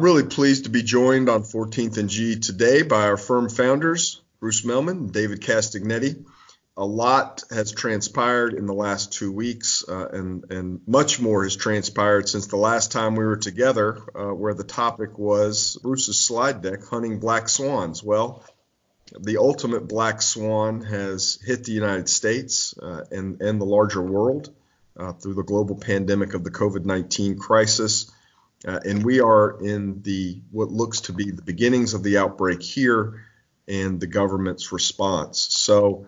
Really pleased to be joined on 14th and G today by our firm founders, Bruce Mehlman, and David Castagnetti. A lot has transpired in the last two weeks, uh, and, and much more has transpired since the last time we were together, uh, where the topic was Bruce's slide deck, Hunting Black Swans. Well, the ultimate black swan has hit the United States uh, and, and the larger world uh, through the global pandemic of the COVID 19 crisis. Uh, and we are in the what looks to be the beginnings of the outbreak here and the government's response. So,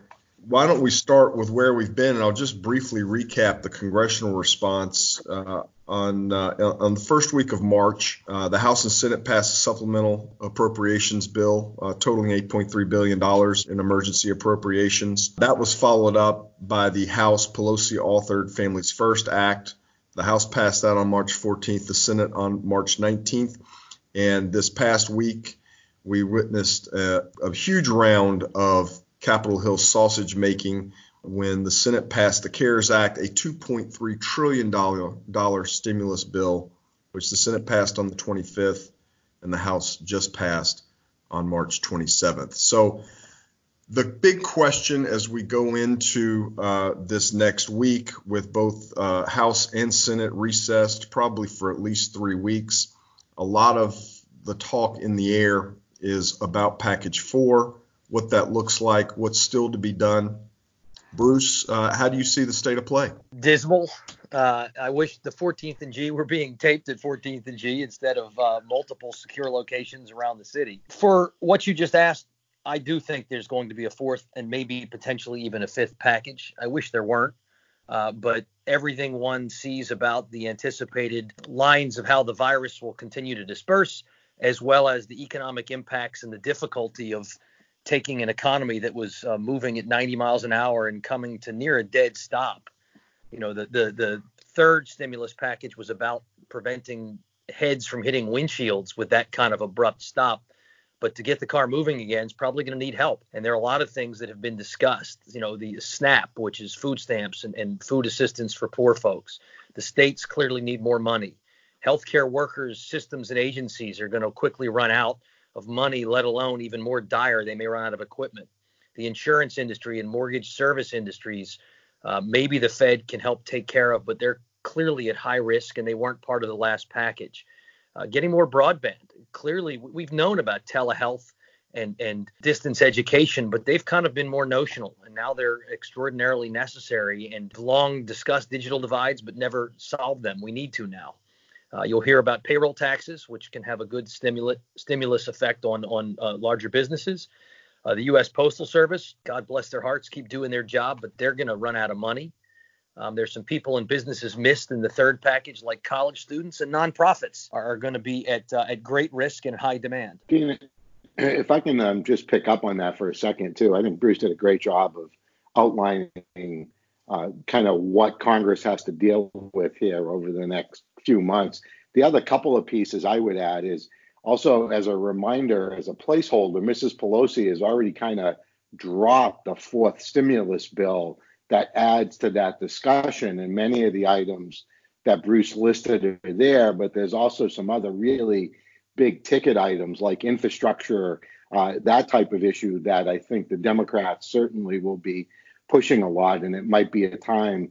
why don't we start with where we've been? And I'll just briefly recap the congressional response. Uh, on uh, on the first week of March, uh, the House and Senate passed a supplemental appropriations bill uh, totaling 8.3 billion dollars in emergency appropriations. That was followed up by the House Pelosi-authored Families First Act. The House passed that on March 14th, the Senate on March 19th, and this past week we witnessed a, a huge round of Capitol Hill sausage making when the Senate passed the CARES Act, a $2.3 trillion stimulus bill, which the Senate passed on the 25th and the House just passed on March 27th. So, the big question as we go into uh, this next week with both uh, House and Senate recessed, probably for at least three weeks, a lot of the talk in the air is about package four, what that looks like, what's still to be done Bruce, uh, how do you see the state of play? Dismal. Uh, I wish the 14th and G were being taped at 14th and G instead of uh, multiple secure locations around the city. For what you just asked, I do think there's going to be a fourth and maybe potentially even a fifth package. I wish there weren't. Uh, but everything one sees about the anticipated lines of how the virus will continue to disperse, as well as the economic impacts and the difficulty of taking an economy that was uh, moving at 90 miles an hour and coming to near a dead stop. You know, the, the, the third stimulus package was about preventing heads from hitting windshields with that kind of abrupt stop. But to get the car moving again is probably going to need help. And there are a lot of things that have been discussed. You know, the SNAP, which is food stamps and, and food assistance for poor folks. The states clearly need more money. Healthcare workers, systems, and agencies are going to quickly run out of money, let alone even more dire, they may run out of equipment. The insurance industry and mortgage service industries, uh, maybe the Fed can help take care of, but they're clearly at high risk and they weren't part of the last package. Uh, getting more broadband. Clearly, we've known about telehealth and, and distance education, but they've kind of been more notional and now they're extraordinarily necessary and long discussed digital divides, but never solved them. We need to now. Uh, you'll hear about payroll taxes, which can have a good stimulus stimulus effect on on uh, larger businesses. Uh, the U.S. Postal Service, God bless their hearts, keep doing their job, but they're going to run out of money. Um, there's some people and businesses missed in the third package, like college students and nonprofits, are, are going to be at uh, at great risk and high demand. If I can um, just pick up on that for a second too, I think Bruce did a great job of outlining uh, kind of what Congress has to deal with here over the next few months. The other couple of pieces I would add is also as a reminder, as a placeholder, Mrs. Pelosi has already kind of dropped the fourth stimulus bill that adds to that discussion. And many of the items that Bruce listed are there, but there's also some other really big ticket items like infrastructure, uh, that type of issue that I think the Democrats certainly will be pushing a lot. And it might be a time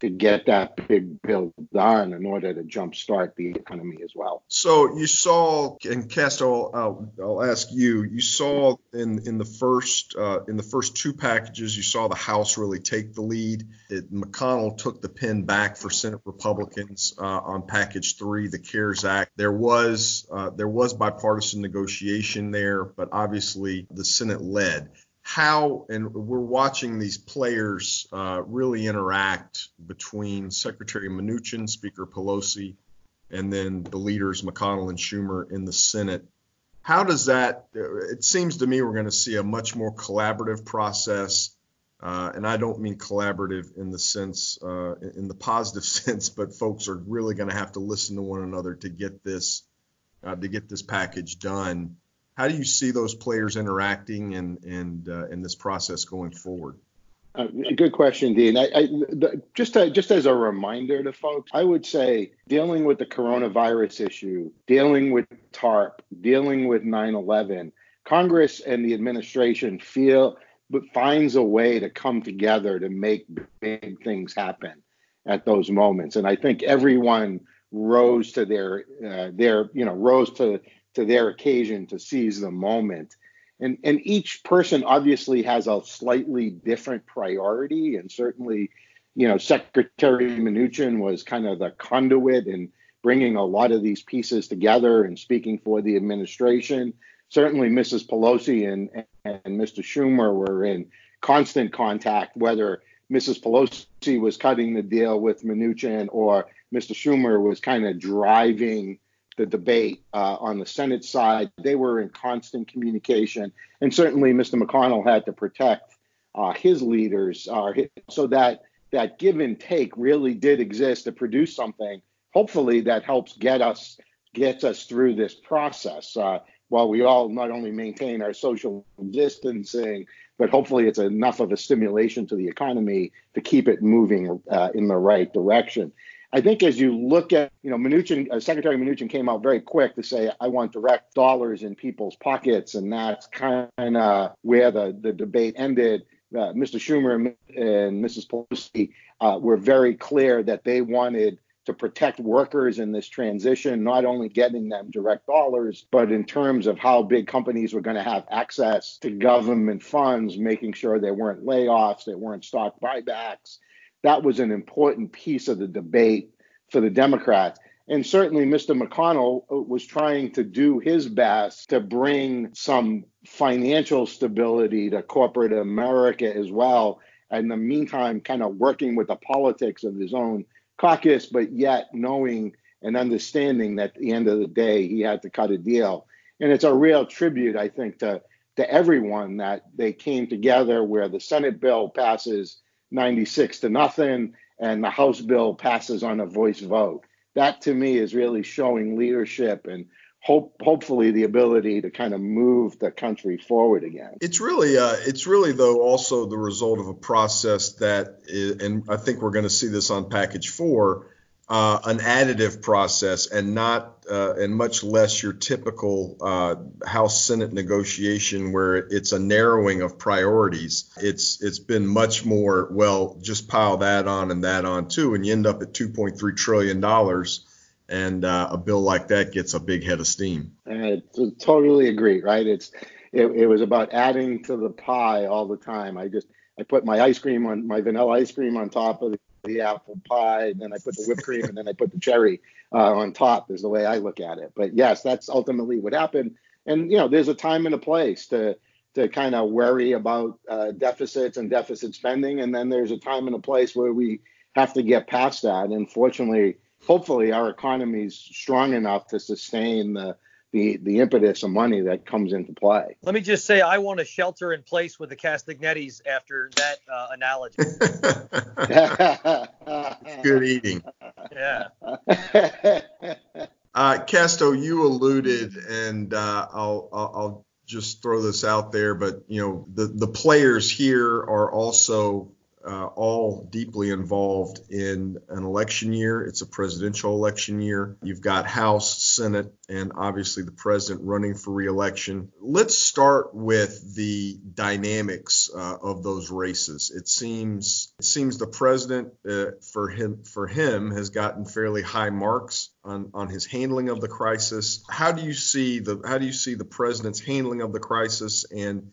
to get that big bill done in order to jumpstart the economy as well. So you saw, and Casto, I'll, I'll ask you. You saw in in the first uh, in the first two packages, you saw the House really take the lead. It, McConnell took the pen back for Senate Republicans uh, on package three, the CARES Act. There was uh, there was bipartisan negotiation there, but obviously the Senate led how and we're watching these players uh, really interact between Secretary Mnuchin, Speaker Pelosi, and then the leaders McConnell and Schumer in the Senate. How does that? It seems to me we're going to see a much more collaborative process, uh, and I don't mean collaborative in the sense, uh, in the positive sense, but folks are really going to have to listen to one another to get this, uh, to get this package done. How do you see those players interacting and and uh, in this process going forward? Uh, good question, Dean. I, I, the, just to, just as a reminder to folks, I would say dealing with the coronavirus issue, dealing with TARP, dealing with 9/11, Congress and the administration feel but finds a way to come together to make big things happen at those moments. And I think everyone rose to their uh, their you know rose to to their occasion to seize the moment. And and each person obviously has a slightly different priority. And certainly you know secretary mnuchin was kind of the conduit in bringing a lot of these pieces together and speaking for the administration. Certainly mrs pelosi and and mr schumer were in constant contact whether mrs pelosi was cutting the deal with mnuchin or mr schumer was kind of driving the debate uh, on the Senate side. They were in constant communication, and certainly Mr. McConnell had to protect uh, his leaders, uh, so that that give and take really did exist to produce something. Hopefully, that helps get us gets us through this process. Uh, while we all not only maintain our social distancing, but hopefully it's enough of a stimulation to the economy to keep it moving uh, in the right direction. I think as you look at, you know, Mnuchin, uh, Secretary Mnuchin came out very quick to say, I want direct dollars in people's pockets. And that's kind of where the, the debate ended. Uh, Mr. Schumer and Mrs. Pelosi uh, were very clear that they wanted to protect workers in this transition, not only getting them direct dollars, but in terms of how big companies were going to have access to government funds, making sure there weren't layoffs, there weren't stock buybacks, that was an important piece of the debate for the Democrats. And certainly, Mr. McConnell uh, was trying to do his best to bring some financial stability to corporate America as well. And in the meantime, kind of working with the politics of his own caucus, but yet knowing and understanding that at the end of the day, he had to cut a deal. And it's a real tribute, I think, to, to everyone that they came together where the Senate bill passes 96 to nothing, and the House bill passes on a voice vote. That to me is really showing leadership and hope hopefully the ability to kind of move the country forward again. It's really uh, it's really though also the result of a process that is, and I think we're going to see this on package 4 uh, an additive process and not uh, and much less your typical uh, House Senate negotiation where it's a narrowing of priorities. It's it's been much more well just pile that on and that on too, and you end up at 2.3 trillion dollars. And uh, a bill like that gets a big head of steam. I totally agree. Right? It's it, it was about adding to the pie all the time. I just I put my ice cream on my vanilla ice cream on top of the apple pie, and then I put the whipped cream, and then I put the cherry uh, on top. Is the way I look at it. But yes, that's ultimately what happened. And you know, there's a time and a place to to kind of worry about uh, deficits and deficit spending, and then there's a time and a place where we have to get past that. And fortunately, hopefully, our economy is strong enough to sustain the the the impetus of money that comes into play. Let me just say, I want to shelter in place with the Castagnettis after that uh, analogy. Good eating. Yeah. Uh, Casto, you alluded, and uh, I'll, I'll, I'll just throw this out there, but you know the the players here are also uh, all deeply involved in an election year. It's a presidential election year. You've got House, Senate, and obviously the president running for reelection. Let's start with the dynamics uh, of those races. It seems it seems the president uh, for him for him has gotten fairly high marks on, on his handling of the crisis. How do you see the how do you see the president's handling of the crisis and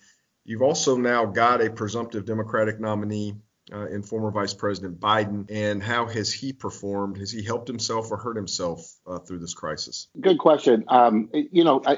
You've also now got a presumptive Democratic nominee uh, in former Vice President Biden, and how has he performed? Has he helped himself or hurt himself uh, through this crisis? Good question. Um, you know, I,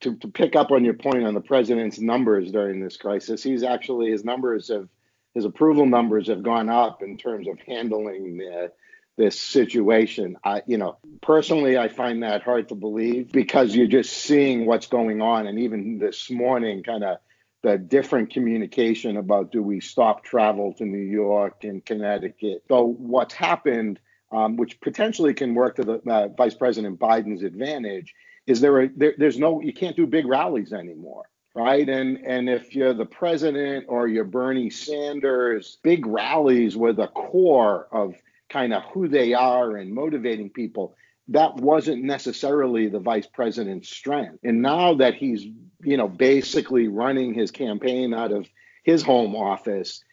to, to pick up on your point on the president's numbers during this crisis, he's actually his numbers have his approval numbers have gone up in terms of handling the, this situation. I, you know, personally, I find that hard to believe because you're just seeing what's going on, and even this morning, kind of the different communication about do we stop travel to New York and Connecticut. So what's happened, um, which potentially can work to the uh, Vice President Biden's advantage, is there, a, there there's no you can't do big rallies anymore. right? And and if you're the president or you're Bernie Sanders, big rallies were the core of kind of who they are and motivating people. That wasn't necessarily the vice president's strength. And now that he's, you know, basically running his campaign out of his home office,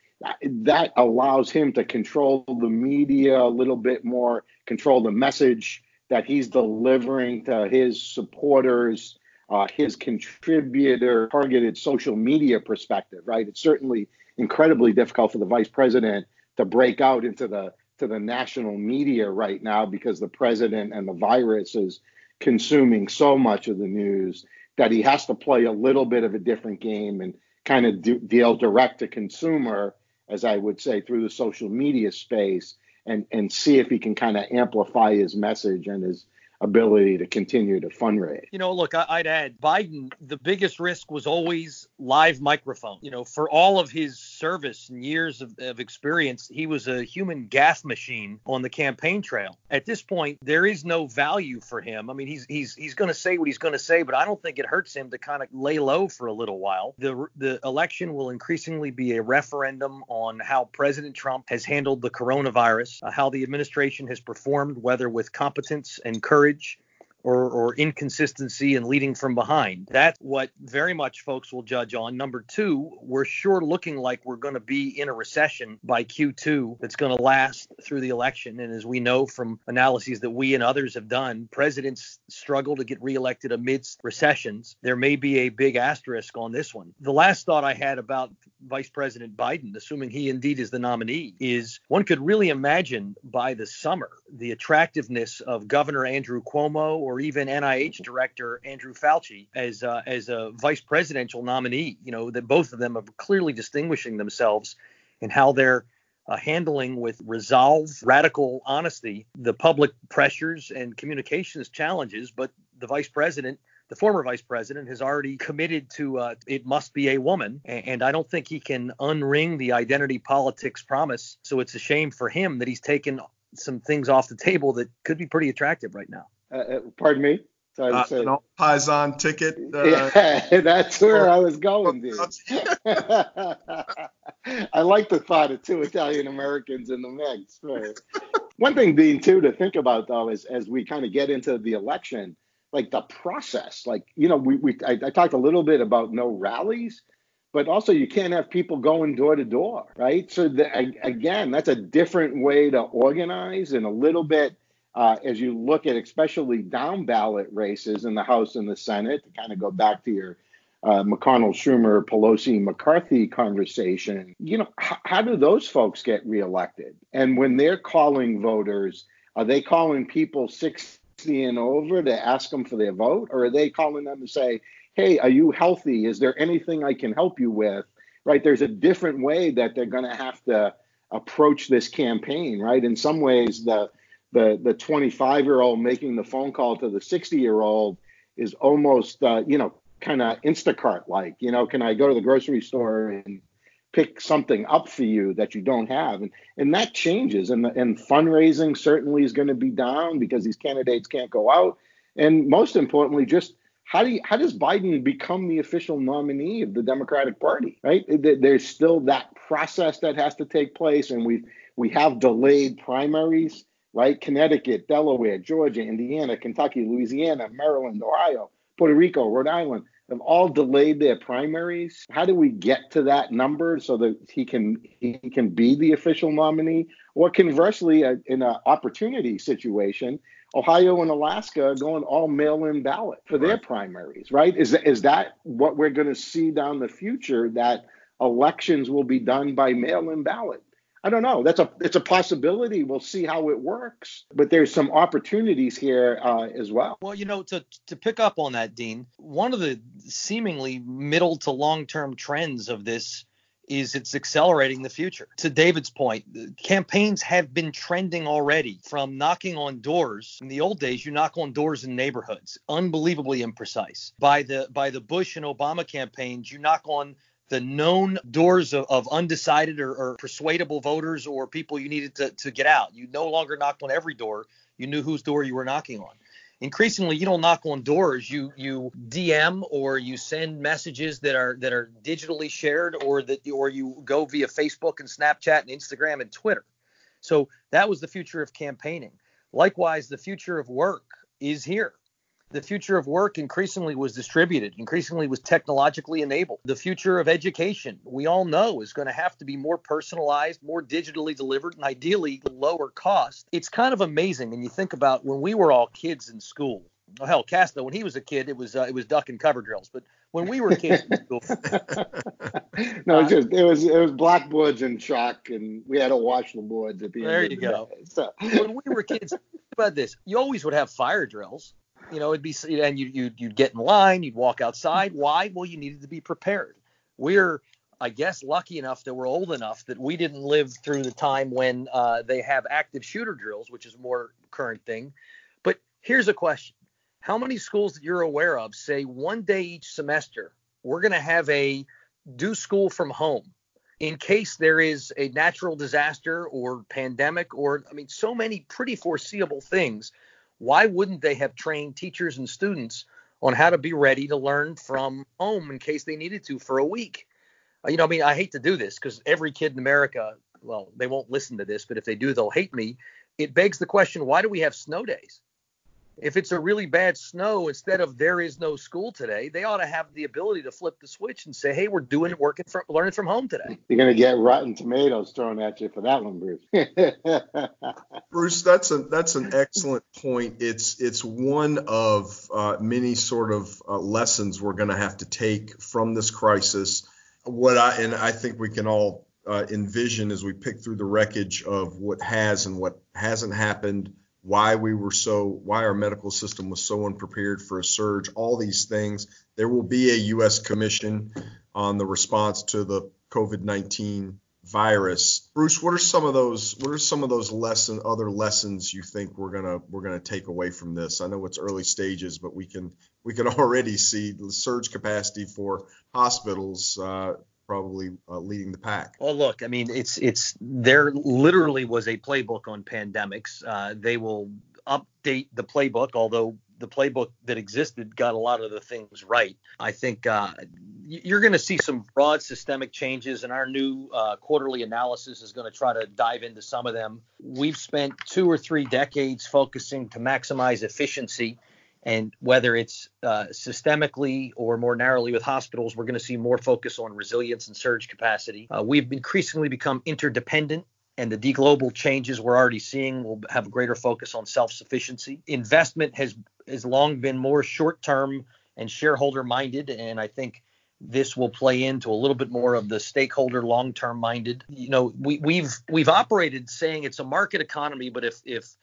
that allows him to control the media a little bit more, control the message that he's delivering to his supporters, uh, his contributor targeted social media perspective, right? It's certainly incredibly difficult for the vice president to break out into the to the national media right now because the president and the virus is consuming so much of the news that he has to play a little bit of a different game and kind of do, deal direct to consumer, as I would say, through the social media space and and see if he can kind of amplify his message and his ability to continue to fundraise. You know, look, I'd add Biden, the biggest risk was always live microphone. You know, for all of his service and years of, of experience, he was a human gaff machine on the campaign trail. At this point, there is no value for him. I mean, he's he's he's going to say what he's going to say, but I don't think it hurts him to kind of lay low for a little while. The the election will increasingly be a referendum on how President Trump has handled the coronavirus, uh, how the administration has performed, whether with competence and courage courage or, or inconsistency and leading from behind. That's what very much folks will judge on. Number two, we're sure looking like we're going to be in a recession by Q2 that's going to last through the election. And as we know from analyses that we and others have done, presidents struggle to get reelected amidst recessions. There may be a big asterisk on this one. The last thought I had about Vice President Biden, assuming he indeed is the nominee, is one could really imagine by the summer the attractiveness of Governor Andrew Cuomo or even NIH Director Andrew Fauci as uh, as a vice presidential nominee. You know that both of them are clearly distinguishing themselves in how they're uh, handling with resolve, radical honesty, the public pressures and communications challenges. But the vice president the former vice president has already committed to uh, it must be a woman, and I don't think he can unring the identity politics promise. So it's a shame for him that he's taken some things off the table that could be pretty attractive right now. Uh, uh, pardon me. Sorry uh, an Paisan ticket. Uh, yeah, that's where I was going, dude. I like the thought of two Italian Americans in the mix. One thing, Dean, too, to think about though, is as we kind of get into the election, like the process, like you know, we, we I, I talked a little bit about no rallies, but also you can't have people going door to door, right? So the, again, that's a different way to organize and a little bit uh, as you look at especially down ballot races in the House and the Senate, to kind of go back to your uh, McConnell, Schumer, Pelosi, McCarthy conversation, you know, h- how do those folks get reelected? And when they're calling voters, are they calling people 60 and over to ask them for their vote? Or are they calling them to say, hey, are you healthy? Is there anything I can help you with? Right? There's a different way that they're going to have to approach this campaign, right? In some ways, the the the 25 year old making the phone call to the 60 year old is almost uh, you know kind of Instacart like. You know, can I go to the grocery store and pick something up for you that you don't have and and that changes and and fundraising certainly is going to be down because these candidates can't go out and most importantly just how do you, how does Biden become the official nominee of the Democratic Party? Right? There's still that process that has to take place, and we we have delayed primaries right? Connecticut, Delaware, Georgia, Indiana, Kentucky, Louisiana, Maryland, Ohio, Puerto Rico, Rhode Island have all delayed their primaries. How do we get to that number so that he can he can be the official nominee? Or conversely, in an opportunity situation, Ohio and Alaska are going all mail-in ballot for their primaries, right? Is is that what we're going to see down the future? That elections will be done by mail-in ballot? I don't know. That's a it's a possibility. We'll see how it works. But there's some opportunities here uh, as well. Well, you know, to to pick up on that, Dean, one of the seemingly middle to long term trends of this is it's accelerating the future. To David's point, campaigns have been trending already from knocking on doors. In the old days, you knock on doors in neighborhoods, unbelievably imprecise. By the by the Bush and Obama campaigns, you knock on the known doors of, of undecided or, or, persuadable voters or people you needed to, to get out. You no longer knocked on every door. You knew whose door you were knocking on. increasingly you don't knock on doors you you dm or you send messages that are that are digitally shared or that or you go via facebook and snapchat and instagram and twitter so that was the future of campaigning likewise the future of work is here the future of work increasingly was distributed, increasingly was technologically enabled. The future of education, we all know, is going to have to be more personalized, more digitally delivered, and ideally lower cost. It's kind of amazing. And you think about when we were all kids in school. Oh, hell, Casta, when he was a kid, it was uh, it was duck and cover drills. But when we were kids in school, no, it's just it was it was blackboards and chalk, and we had to wash the boards at the there end. There you go. So. when we were kids, about this, you always would have fire drills you know, it'd be and you you you'd get in line, you'd walk outside. Why? Well, you needed to be prepared. We're I guess lucky enough that we're old enough that we didn't live through the time when uh, they have active shooter drills, which is a more current thing. But here's a question: How many schools that you're aware of say one day each semester we're going to have a do school from home in case there is a natural disaster or pandemic or I mean so many pretty foreseeable things why wouldn't they have trained teachers and students on how to be ready to learn from home in case they needed to for a week? Uh, you know, I mean, I hate to do this because every kid in America, well, they won't listen to this, but if they do, they'll hate me. It begs the question why do we have snow days? If it's a really bad snow, instead of there is no school today, they ought to have the ability to flip the switch and say, hey, we're doing it working from learning from home today. You're gonna get rotten tomatoes thrown at you for that one, Bruce. Bruce, that's a that's an excellent point. It's it's one of uh, many sort of uh, lessons we're going to have to take from this crisis. What I and I think we can all uh, envision as we pick through the wreckage of what has and what hasn't happened why we were so why our medical system was so unprepared for a surge all these things. There will be a US commission on the response to the COVID-19 virus. Bruce what are some of those what are some of those lesson other lessons you think we're going to we're going to take away from this? I know it's early stages but we can we can already see the surge capacity for hospitals uh, probably uh, leading the pack. Well, look, I mean, it's it's there literally was a playbook on pandemics. Uh, they will update the playbook, although the playbook that existed got a lot of the things right. I think uh, you're going to see some broad systemic changes, and our new uh, quarterly analysis is going to try to dive into some of them. We've spent two or three decades focusing to maximize efficiency and whether it's uh, systemically or more narrowly with hospitals, we're going to see more focus on resilience and surge capacity. Uh, we've increasingly become interdependent, and the deglobal changes we're already seeing will have a greater focus on self-sufficiency. Investment has has long been more short-term and shareholder-minded, and I think this will play into a little bit more of the stakeholder long-term minded. You know, we, we've we've operated saying it's a market economy, but if if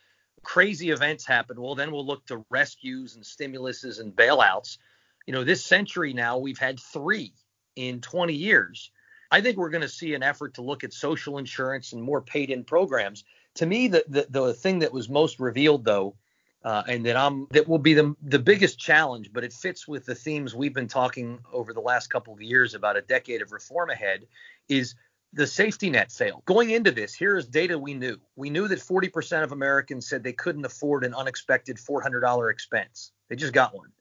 crazy events happen, well, then we'll look to rescues and stimuluses and bailouts. You know, this century now we've had three in 20 years. I think we're going to see an effort to look at social insurance and more paid-in programs. To me, the the, the thing that was most revealed, though, uh, and that I'm that will be the the biggest challenge, but it fits with the themes we've been talking over the last couple of years about a decade of reform ahead, is the safety net failed. Going into this, here is data we knew. We knew that 40% of Americans said they couldn't afford an unexpected $400 expense. They just got one.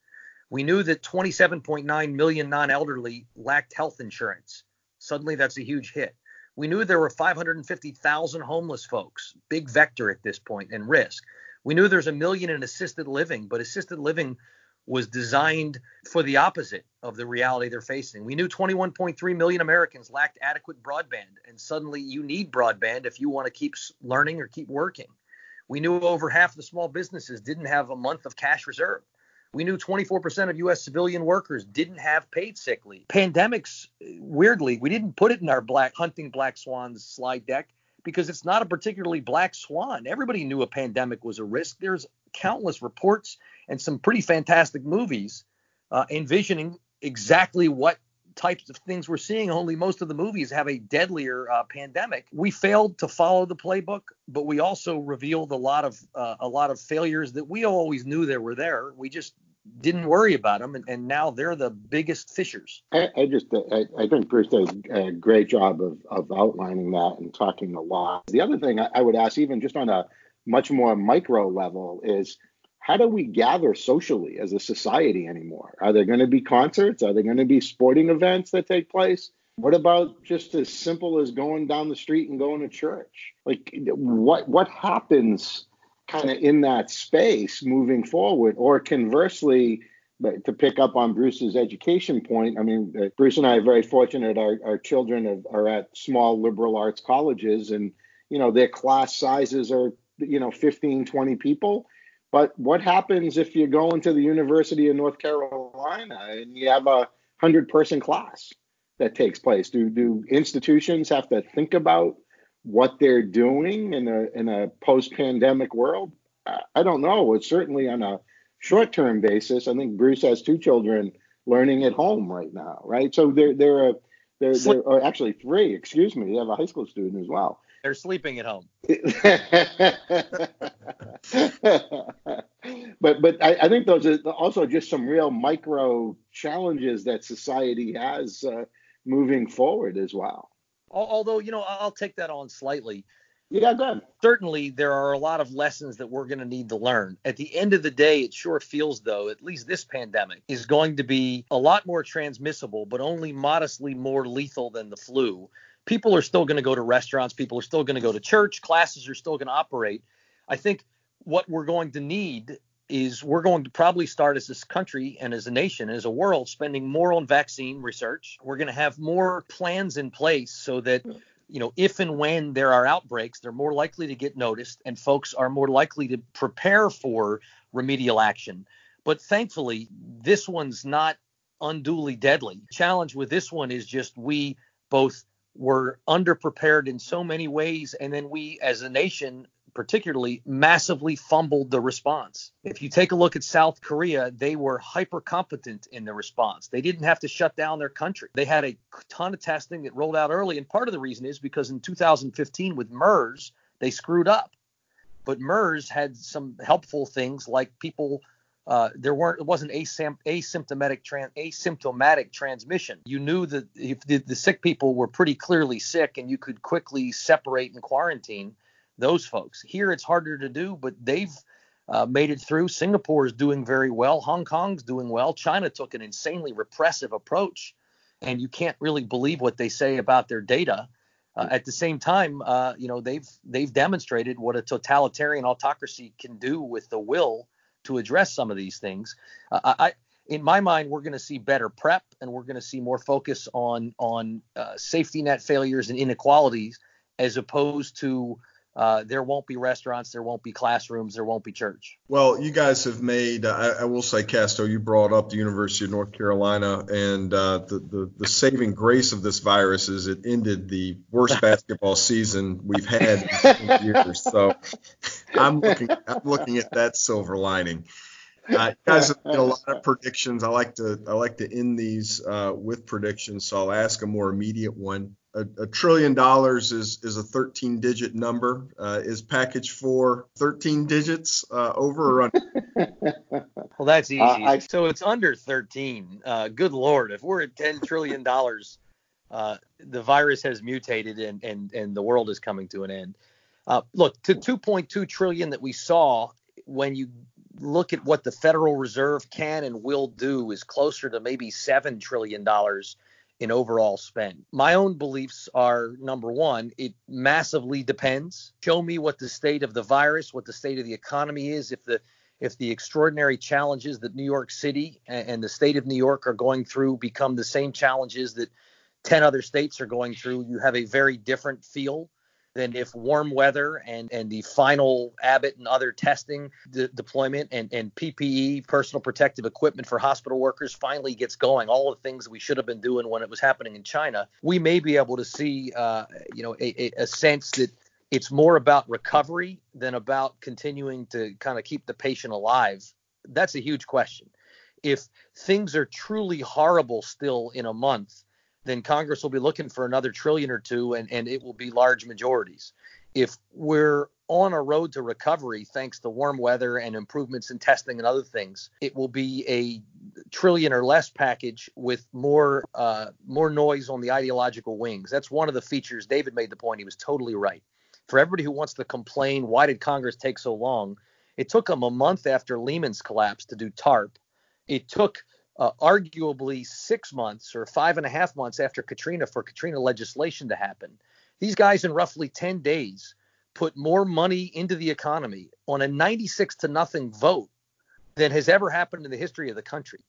We knew that 27.9 million non elderly lacked health insurance. Suddenly, that's a huge hit. We knew there were 550,000 homeless folks, big vector at this point and risk. We knew there's a million in assisted living, but assisted living was designed for the opposite of the reality they're facing. We knew 21.3 million Americans lacked adequate broadband, and suddenly you need broadband if you want to keep learning or keep working. We knew over half the small businesses didn't have a month of cash reserve. We knew 24% of U.S. civilian workers didn't have paid sick leave. Pandemics, uh, weirdly, we didn't put it in our black hunting black swans slide deck because it's not a particularly black swan. Everybody knew a pandemic was a risk. There's countless reports and some pretty fantastic movies uh, envisioning exactly what types of things we're seeing. Only most of the movies have a deadlier uh, pandemic. We failed to follow the playbook, but we also revealed a lot of uh, a lot of failures that we always knew they were there. We just didn't worry about them, and, and now they're the biggest fishers. I, I just uh, I, I, think Bruce does a great job of, of outlining that and talking a lot. The other thing I, I would ask, even just on a much more micro level, is how do we gather socially as a society anymore? Are there going to be concerts? Are there going to be sporting events that take place? What about just as simple as going down the street and going to church? Like what what happens kind of in that space moving forward? Or conversely, but to pick up on Bruce's education point, I mean, uh, Bruce and I are very fortunate. Our, our children have, are at small liberal arts colleges, and you know their class sizes are you know 15, 20 people. But what happens if you go into the University of North Carolina and you have a hundred person class that takes place? Do do institutions have to think about what they're doing in a in a post pandemic world? I don't know. It's certainly on a short term basis, I think Bruce has two children learning at home right now, right? So they're they're a they're, actually three, excuse me. They have a high school student as well. They're sleeping at home. but but I, I, think those are also just some real micro challenges that society has uh, moving forward as well. Although you know, I'll take that on slightly. Yeah, good. Certainly, there are a lot of lessons that we're going to need to learn. At the end of the day, it sure feels though, at least this pandemic is going to be a lot more transmissible, but only modestly more lethal than the flu. People are still going to go to restaurants, people are still going to go to church, classes are still going to operate. I think what we're going to need is we're going to probably start as this country and as a nation, as a world, spending more on vaccine research. We're going to have more plans in place so that you know, if and when there are outbreaks, they're more likely to get noticed and folks are more likely to prepare for remedial action. But thankfully, this one's not unduly deadly. Challenge with this one is just we both were underprepared in so many ways and then we as a nation particularly massively fumbled the response. If you take a look at South Korea, they were hyper competent in the response. They didn't have to shut down their country. They had a ton of testing that rolled out early. And part of the reason is because in 2015 with MERS, they screwed up. But MERS had some helpful things like people. Uh, there weren't it wasn't asympt- asymptomatic tran- asymptomatic transmission. You knew that if the, the sick people were pretty clearly sick and you could quickly separate and quarantine those folks. Here it's harder to do, but they've uh, made it through. Singapore is doing very well. Hong Kong's doing well. China took an insanely repressive approach, and you can't really believe what they say about their data. Uh, at the same time, uh, you know they've they've demonstrated what a totalitarian autocracy can do with the will to address some of these things. Uh, I, in my mind, we're going to see better prep, and we're going to see more focus on on uh, safety net failures and inequalities, as opposed to uh, there won't be restaurants, there won't be classrooms, there won't be church. Well, you guys have made, I, I will say, Casto, you brought up the University of North Carolina, and uh, the, the, the saving grace of this virus is it ended the worst basketball season we've had in years. So I'm looking, I'm looking at that silver lining. Uh, guys have made a lot of predictions. I like to I like to end these uh, with predictions, so I'll ask a more immediate one a, a, trillion dollars is is a 13 digit number. Uh, is package four 13 digits uh, over or under? well, that's easy. Uh, I, so it's under 13. Uh, good lord, if we're at 10 trillion dollars, uh, the virus has mutated and and and the world is coming to an end. Uh, look to 2.2 trillion that we saw when you look at what the Federal Reserve can and will do is closer to maybe seven trillion dollars in overall spend. My own beliefs are number one, it massively depends. Show me what the state of the virus, what the state of the economy is, if the if the extraordinary challenges that New York City and the state of New York are going through become the same challenges that 10 other states are going through, you have a very different feel than if warm weather and, and the final Abbott and other testing de- deployment and, and PPE, personal protective equipment for hospital workers, finally gets going. All the things we should have been doing when it was happening in China, we may be able to see, uh, you know, a, a sense that it's more about recovery than about continuing to kind of keep the patient alive. That's a huge question. If things are truly horrible still in a month, then Congress will be looking for another trillion or two, and, and it will be large majorities. If we're on a road to recovery thanks to warm weather and improvements in testing and other things, it will be a trillion or less package with more uh, more noise on the ideological wings. That's one of the features. David made the point; he was totally right. For everybody who wants to complain, why did Congress take so long? It took them a month after Lehman's collapse to do TARP. It took uh, arguably six months or five and a half months after Katrina for Katrina legislation to happen. These guys in roughly 10 days put more money into the economy on a 96 to nothing vote than has ever happened in the history of the country.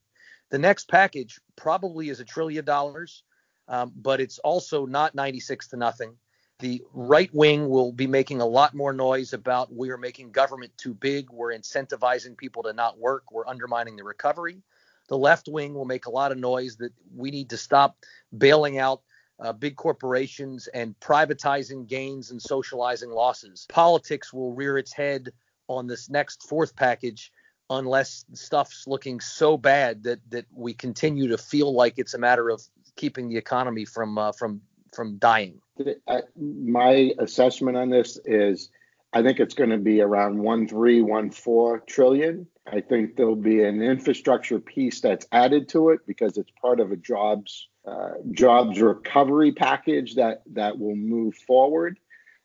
The next package probably is a trillion dollars, um, but it's also not 96 to nothing. The right wing will be making a lot more noise about we are making government too big, we're incentivizing people to not work, we're undermining the recovery. The left wing will make a lot of noise that we need to stop bailing out uh, big corporations and privatizing gains and socializing losses. Politics will rear its head on this next fourth package unless stuff's looking so bad that that we continue to feel like it's a matter of keeping the economy from uh, from from dying. My assessment on this is I think it's going to be around one three one four trillion. I think there'll be an infrastructure piece that's added to it because it's part of a jobs uh, jobs recovery package that that will move forward,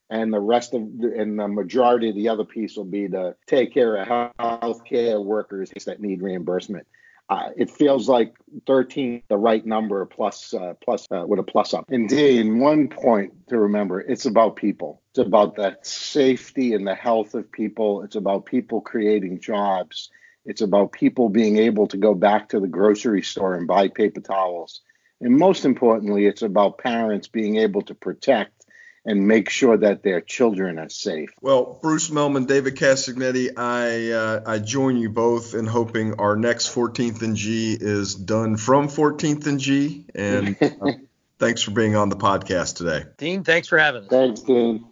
and the rest of the, and the majority of the other piece will be to take care of healthcare workers that need reimbursement. Uh, it feels like 13 the right number plus uh, plus uh, with a plus up. Indeed, one point to remember: it's about people. It's about the safety and the health of people. It's about people creating jobs. It's about people being able to go back to the grocery store and buy paper towels. And most importantly, it's about parents being able to protect and make sure that their children are safe. Well, Bruce Mehlman, David Castagnetti, I uh, I join you both in hoping our next 14th and G is done from 14th and G. And uh, thanks for being on the podcast today. Dean, thanks for having us. Thanks, Dean.